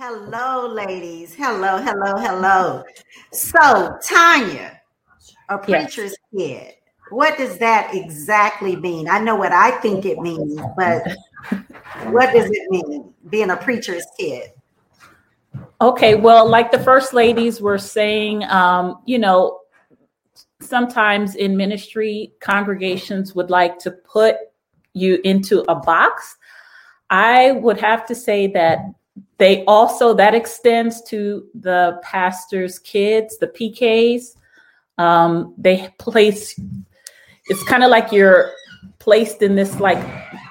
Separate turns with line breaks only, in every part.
Hello, ladies. Hello, hello, hello. So, Tanya, a preacher's yes. kid. What does that exactly mean? I know what I think it means, but what does it mean being a preacher's kid?
Okay, well, like the first ladies were saying, um, you know, sometimes in ministry, congregations would like to put you into a box. I would have to say that they also that extends to the pastor's kids, the PKs. Um, they place it's kind of like you're placed in this like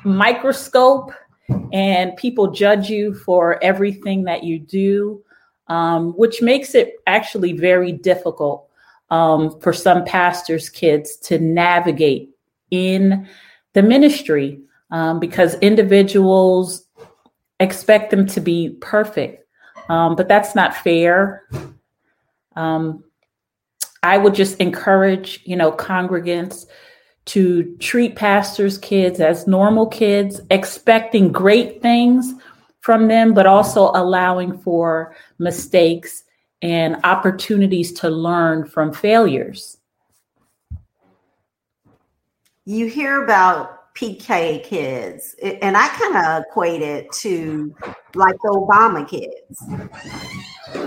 microscope and people judge you for everything that you do, um, which makes it actually very difficult um, for some pastors' kids to navigate in the ministry um, because individuals expect them to be perfect, um, but that's not fair. Um, I would just encourage, you know, congregants to treat pastors' kids as normal kids, expecting great things from them, but also allowing for mistakes and opportunities to learn from failures.
You hear about PK kids. And I kind of equate it to like the Obama kids,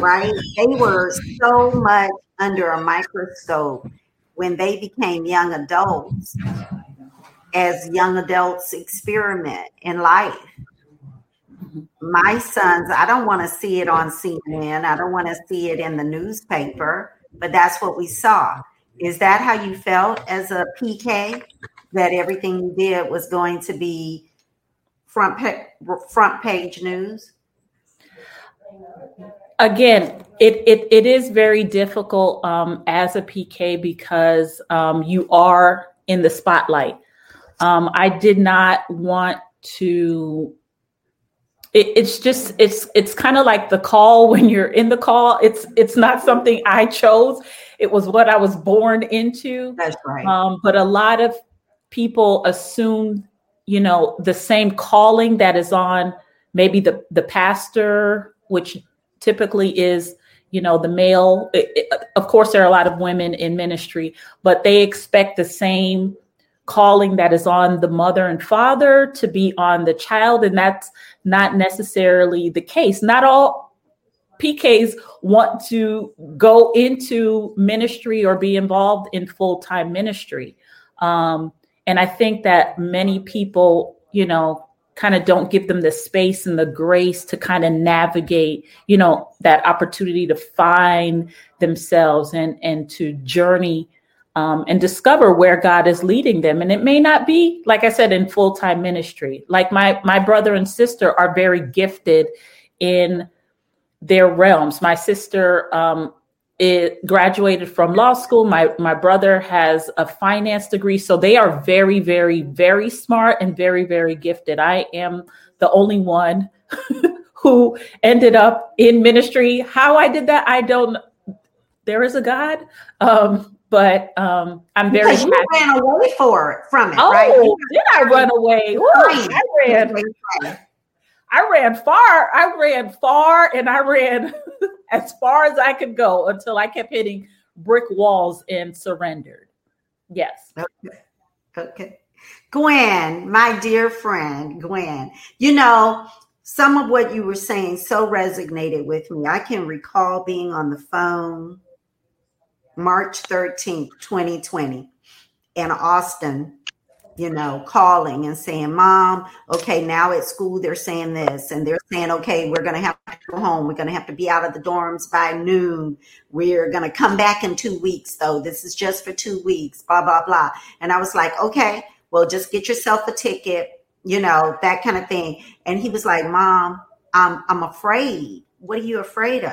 right? They were so much under a microscope when they became young adults as young adults experiment in life. My sons, I don't want to see it on CNN. I don't want to see it in the newspaper, but that's what we saw. Is that how you felt as a PK? That everything you did was going to be front pa- front page news?
Again, it, it, it is very difficult um, as a PK because um, you are in the spotlight. Um, I did not want to. It, it's just it's it's kind of like the call when you're in the call. It's it's not something I chose. It was what I was born into.
That's right.
Um, but a lot of people assume, you know, the same calling that is on maybe the the pastor, which typically is you know the male. It, it, of course there are a lot of women in ministry but they expect the same calling that is on the mother and father to be on the child and that's not necessarily the case. Not all pks want to go into ministry or be involved in full-time ministry. Um, and I think that many people, you know, kind of don't give them the space and the grace to kind of navigate, you know, that opportunity to find themselves and and to journey um, and discover where God is leading them. And it may not be, like I said, in full time ministry. Like my my brother and sister are very gifted in their realms. My sister um, it graduated from law school. My my brother has a finance degree, so they are very, very, very smart and very, very gifted. I am the only one who ended up in ministry. How I did that, I don't. There is a God, um, but um, I'm very.
Because you happy. ran away for from it,
oh,
right?
did I run away? Ooh, I ran. I ran far. I ran far, and I ran as far as I could go until I kept hitting brick walls and surrendered. Yes.
Okay. Okay. Gwen, my dear friend, Gwen, you know, some of what you were saying so resonated with me. I can recall being on the phone March 13th, 2020 in Austin you know, calling and saying, Mom, okay, now at school they're saying this, and they're saying, okay, we're going to have to go home. We're going to have to be out of the dorms by noon. We're going to come back in two weeks, though. This is just for two weeks, blah, blah, blah. And I was like, okay, well, just get yourself a ticket, you know, that kind of thing. And he was like, Mom, I'm, I'm afraid. What are you afraid of?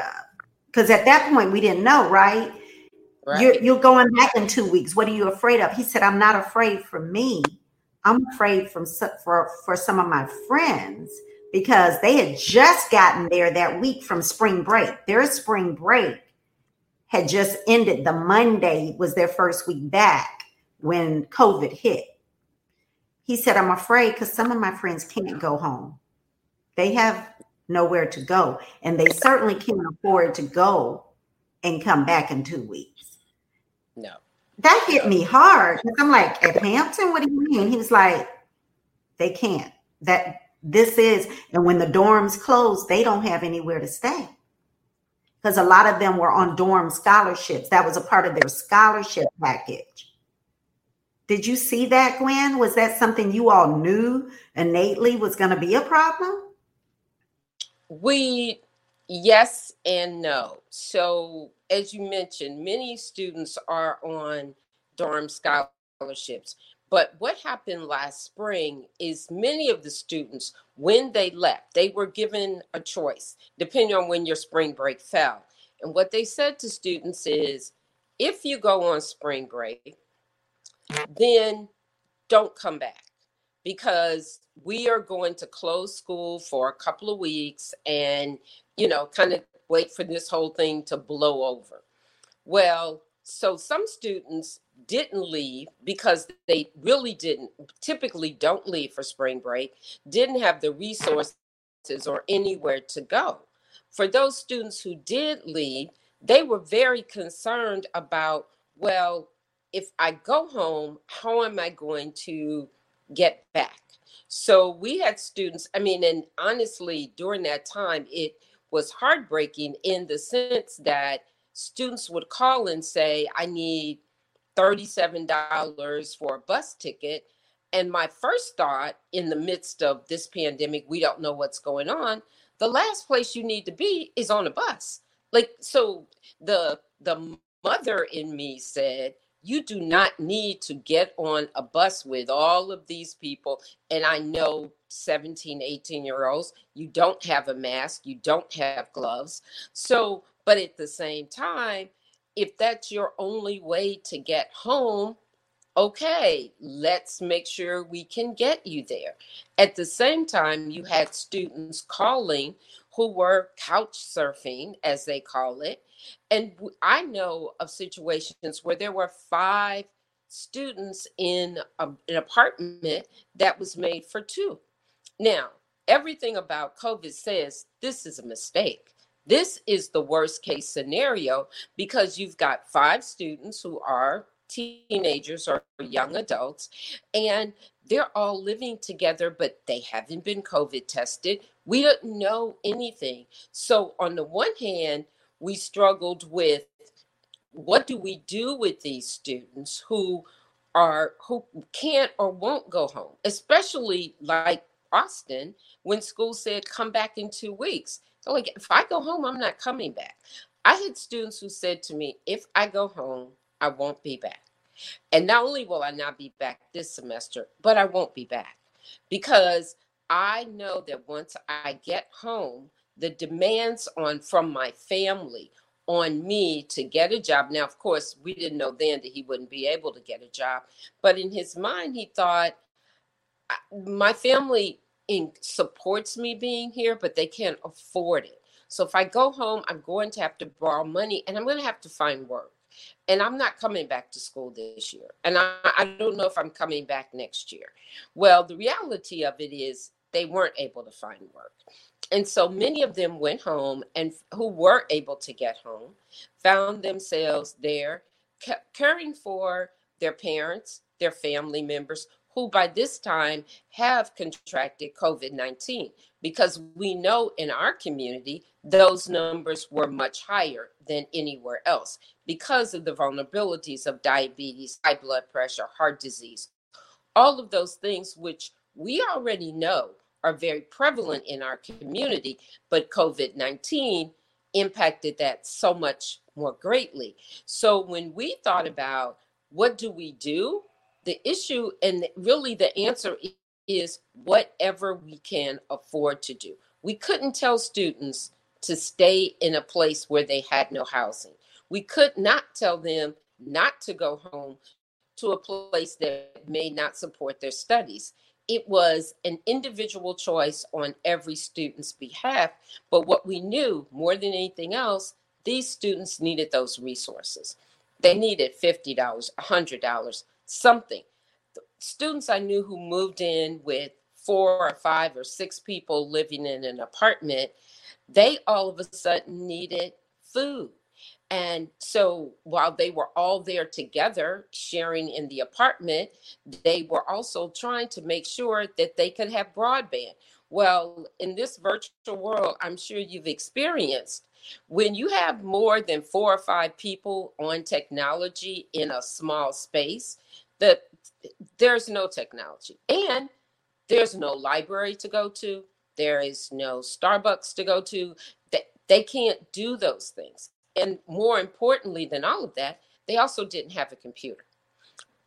Because at that point, we didn't know, right? Right. You're, you're going back in two weeks. What are you afraid of? He said, I'm not afraid for me. I'm afraid from for for some of my friends because they had just gotten there that week from spring break. Their spring break had just ended. The Monday was their first week back when COVID hit. He said, I'm afraid because some of my friends can't go home. They have nowhere to go. And they certainly can't afford to go and come back in two weeks.
No.
That hit me hard. I'm like, at Hampton, what do you mean? He was like, they can't. That this is, and when the dorms close, they don't have anywhere to stay. Because a lot of them were on dorm scholarships. That was a part of their scholarship package. Did you see that, Gwen? Was that something you all knew innately was going to be a problem?
We, yes and no. So, as you mentioned, many students are on dorm scholarships. But what happened last spring is many of the students, when they left, they were given a choice depending on when your spring break fell. And what they said to students is if you go on spring break, then don't come back because we are going to close school for a couple of weeks and, you know, kind of wait for this whole thing to blow over. Well, so some students didn't leave because they really didn't typically don't leave for spring break, didn't have the resources or anywhere to go. For those students who did leave, they were very concerned about, well, if I go home, how am I going to get back? So we had students, I mean, and honestly, during that time, it was heartbreaking in the sense that students would call and say, I need $37 for a bus ticket. And my first thought in the midst of this pandemic, we don't know what's going on. The last place you need to be is on a bus. Like, so the the mother in me said, you do not need to get on a bus with all of these people. And I know 17, 18 year olds, you don't have a mask, you don't have gloves. So, but at the same time, if that's your only way to get home, okay, let's make sure we can get you there. At the same time, you had students calling who were couch surfing, as they call it. And I know of situations where there were five students in a, an apartment that was made for two. Now, everything about COVID says this is a mistake. This is the worst case scenario because you've got five students who are teenagers or young adults and they're all living together but they haven't been covid tested we don't know anything so on the one hand we struggled with what do we do with these students who are who can't or won't go home especially like austin when school said come back in two weeks so like if I go home, I'm not coming back. I had students who said to me, if I go home, I won't be back. And not only will I not be back this semester, but I won't be back because I know that once I get home, the demands on from my family on me to get a job. Now, of course, we didn't know then that he wouldn't be able to get a job, but in his mind, he thought my family in, supports me being here, but they can't afford it. So if I go home, I'm going to have to borrow money and I'm going to have to find work. And I'm not coming back to school this year. And I, I don't know if I'm coming back next year. Well, the reality of it is they weren't able to find work. And so many of them went home and who were able to get home found themselves there caring for their parents, their family members who by this time have contracted COVID 19 because we know in our community those numbers were much higher than anywhere else because of the vulnerabilities of diabetes, high blood pressure, heart disease, all of those things which we already know are very prevalent in our community, but COVID 19 impacted that so much more greatly. So when we thought about what do we do the issue and really the answer is whatever we can afford to do. We couldn't tell students to stay in a place where they had no housing. We could not tell them not to go home to a place that may not support their studies. It was an individual choice on every student's behalf. But what we knew more than anything else, these students needed those resources. They needed $50, $100, something. Students I knew who moved in with four or five or six people living in an apartment, they all of a sudden needed food. And so while they were all there together sharing in the apartment, they were also trying to make sure that they could have broadband. Well, in this virtual world, I'm sure you've experienced when you have more than four or five people on technology in a small space, that there's no technology. And there's no library to go to. There is no Starbucks to go to. They, they can't do those things. And more importantly than all of that, they also didn't have a computer.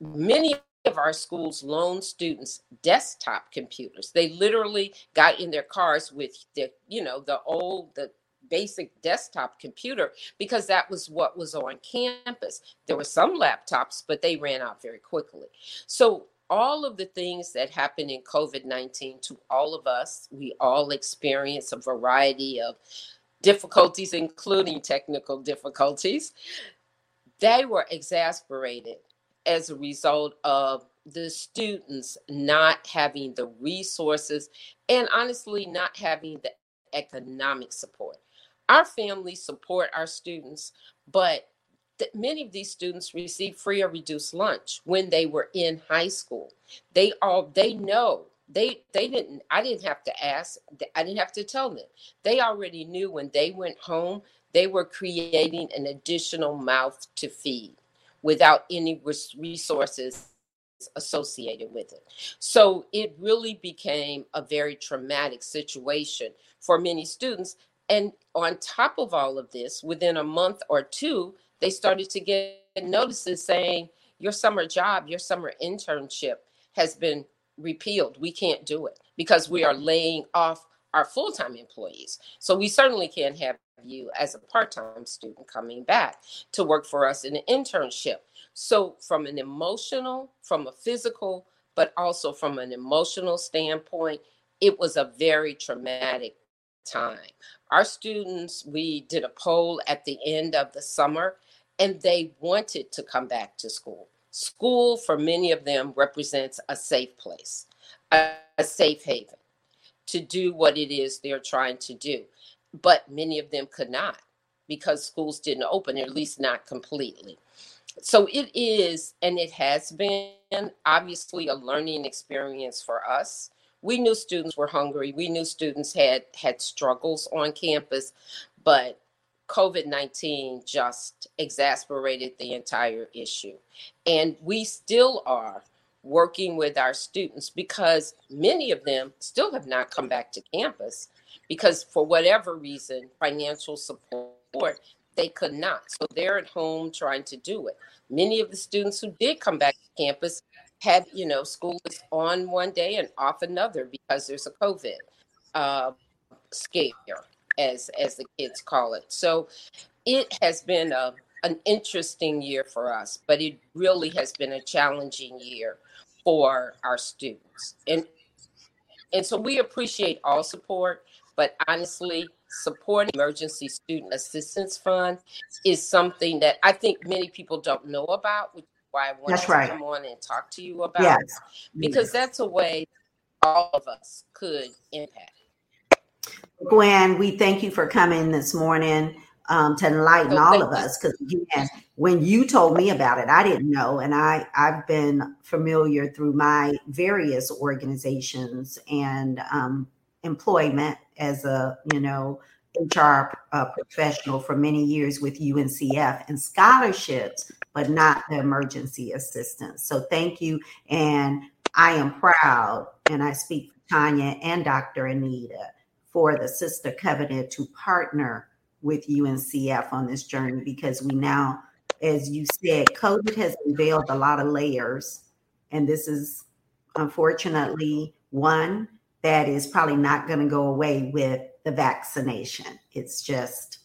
Many of our schools loan students desktop computers. They literally got in their cars with the, you know, the old, the basic desktop computer because that was what was on campus. There were some laptops, but they ran out very quickly. So all of the things that happened in COVID 19 to all of us, we all experience a variety of difficulties, including technical difficulties, they were exasperated as a result of the students not having the resources and honestly not having the economic support. Our families support our students, but that many of these students receive free or reduced lunch when they were in high school. They all they know they they didn't i didn't have to ask i didn't have to tell them they already knew when they went home they were creating an additional mouth to feed without any resources associated with it so it really became a very traumatic situation for many students and on top of all of this within a month or two they started to get notices saying your summer job your summer internship has been repealed. We can't do it because we are laying off our full time employees. So we certainly can't have you as a part time student coming back to work for us in an internship. So, from an emotional, from a physical, but also from an emotional standpoint, it was a very traumatic time. Our students, we did a poll at the end of the summer, and they wanted to come back to school. School, for many of them, represents a safe place, a, a safe haven to do what it is they're trying to do. But many of them could not because schools didn't open, at least not completely. So it is, and it has been obviously a learning experience for us. We knew students were hungry. We knew students had had struggles on campus, but COVID 19 just exasperated the entire issue. And we still are working with our students because many of them still have not come back to campus because, for whatever reason, financial support, they could not. So they're at home trying to do it. Many of the students who did come back to campus had, you know, school is on one day and off another because there's a COVID uh, scare as as the kids call it. So it has been a an interesting year for us, but it really has been a challenging year for our students. And and so we appreciate all support, but honestly, supporting emergency student assistance fund is something that I think many people don't know about, which is why I wanted to come on and talk to you about. Yes. Because yes. that's a way all of us could impact.
Gwen, we thank you for coming this morning um, to enlighten oh, all of us. Because again, when you told me about it, I didn't know, and I I've been familiar through my various organizations and um, employment as a you know HR uh, professional for many years with UNCF and scholarships, but not the emergency assistance. So thank you, and I am proud, and I speak for Tanya and Dr. Anita for the Sistah Covenant to partner with UNCF on this journey because we now, as you said, COVID has unveiled a lot of layers. And this is unfortunately one that is probably not going to go away with the vaccination. It's just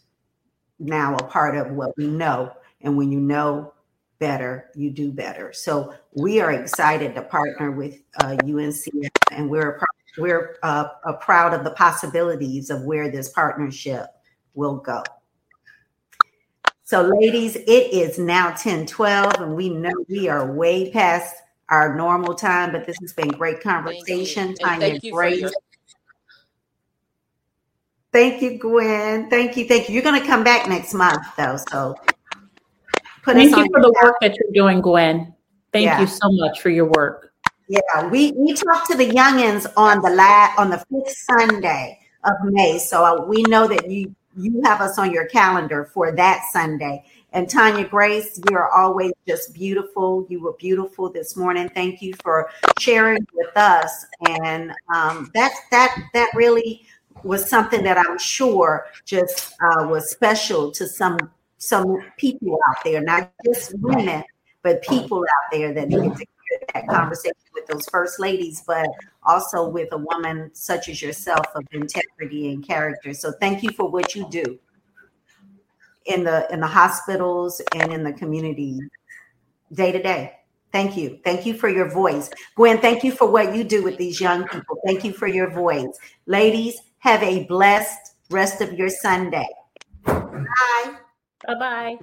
now a part of what we know. And when you know better, you do better. So we are excited to partner with uh, UNCF, and we're we're uh, uh, proud of the possibilities of where this partnership will go. So, ladies, it is now 10 12, and we know we are way past our normal time, but this has been great conversation.
Thank you.
Tanya
thank you
Grace.
your-
Thank you, Gwen. Thank you. Thank you. You're going to come back next month, though. So put
Thank
us
you
on
for
your
the work that you're doing, Gwen. Thank
Yeah.
you so much for your work.
Yeah, we we talked to the youngins on the la on the fifth Sunday of May, so uh, we know that you you have us on your calendar for that Sunday. And Tanya Grace, you are always just beautiful. You were beautiful this morning. Thank you for sharing with us. And um, that that that really was something that I'm sure just uh, was special to some some people out there, not just women, but people out there that needed to hear that conversation with those first ladies, but also with a woman such as yourself of integrity and character. So thank you for what you do in the in the hospitals and in the community day to day. Thank you. Thank you for your voice. Gwen, thank you for what you do with these young people. Thank you for your voice. Ladies, have a blessed rest of your Sunday. Bye.
Bye bye.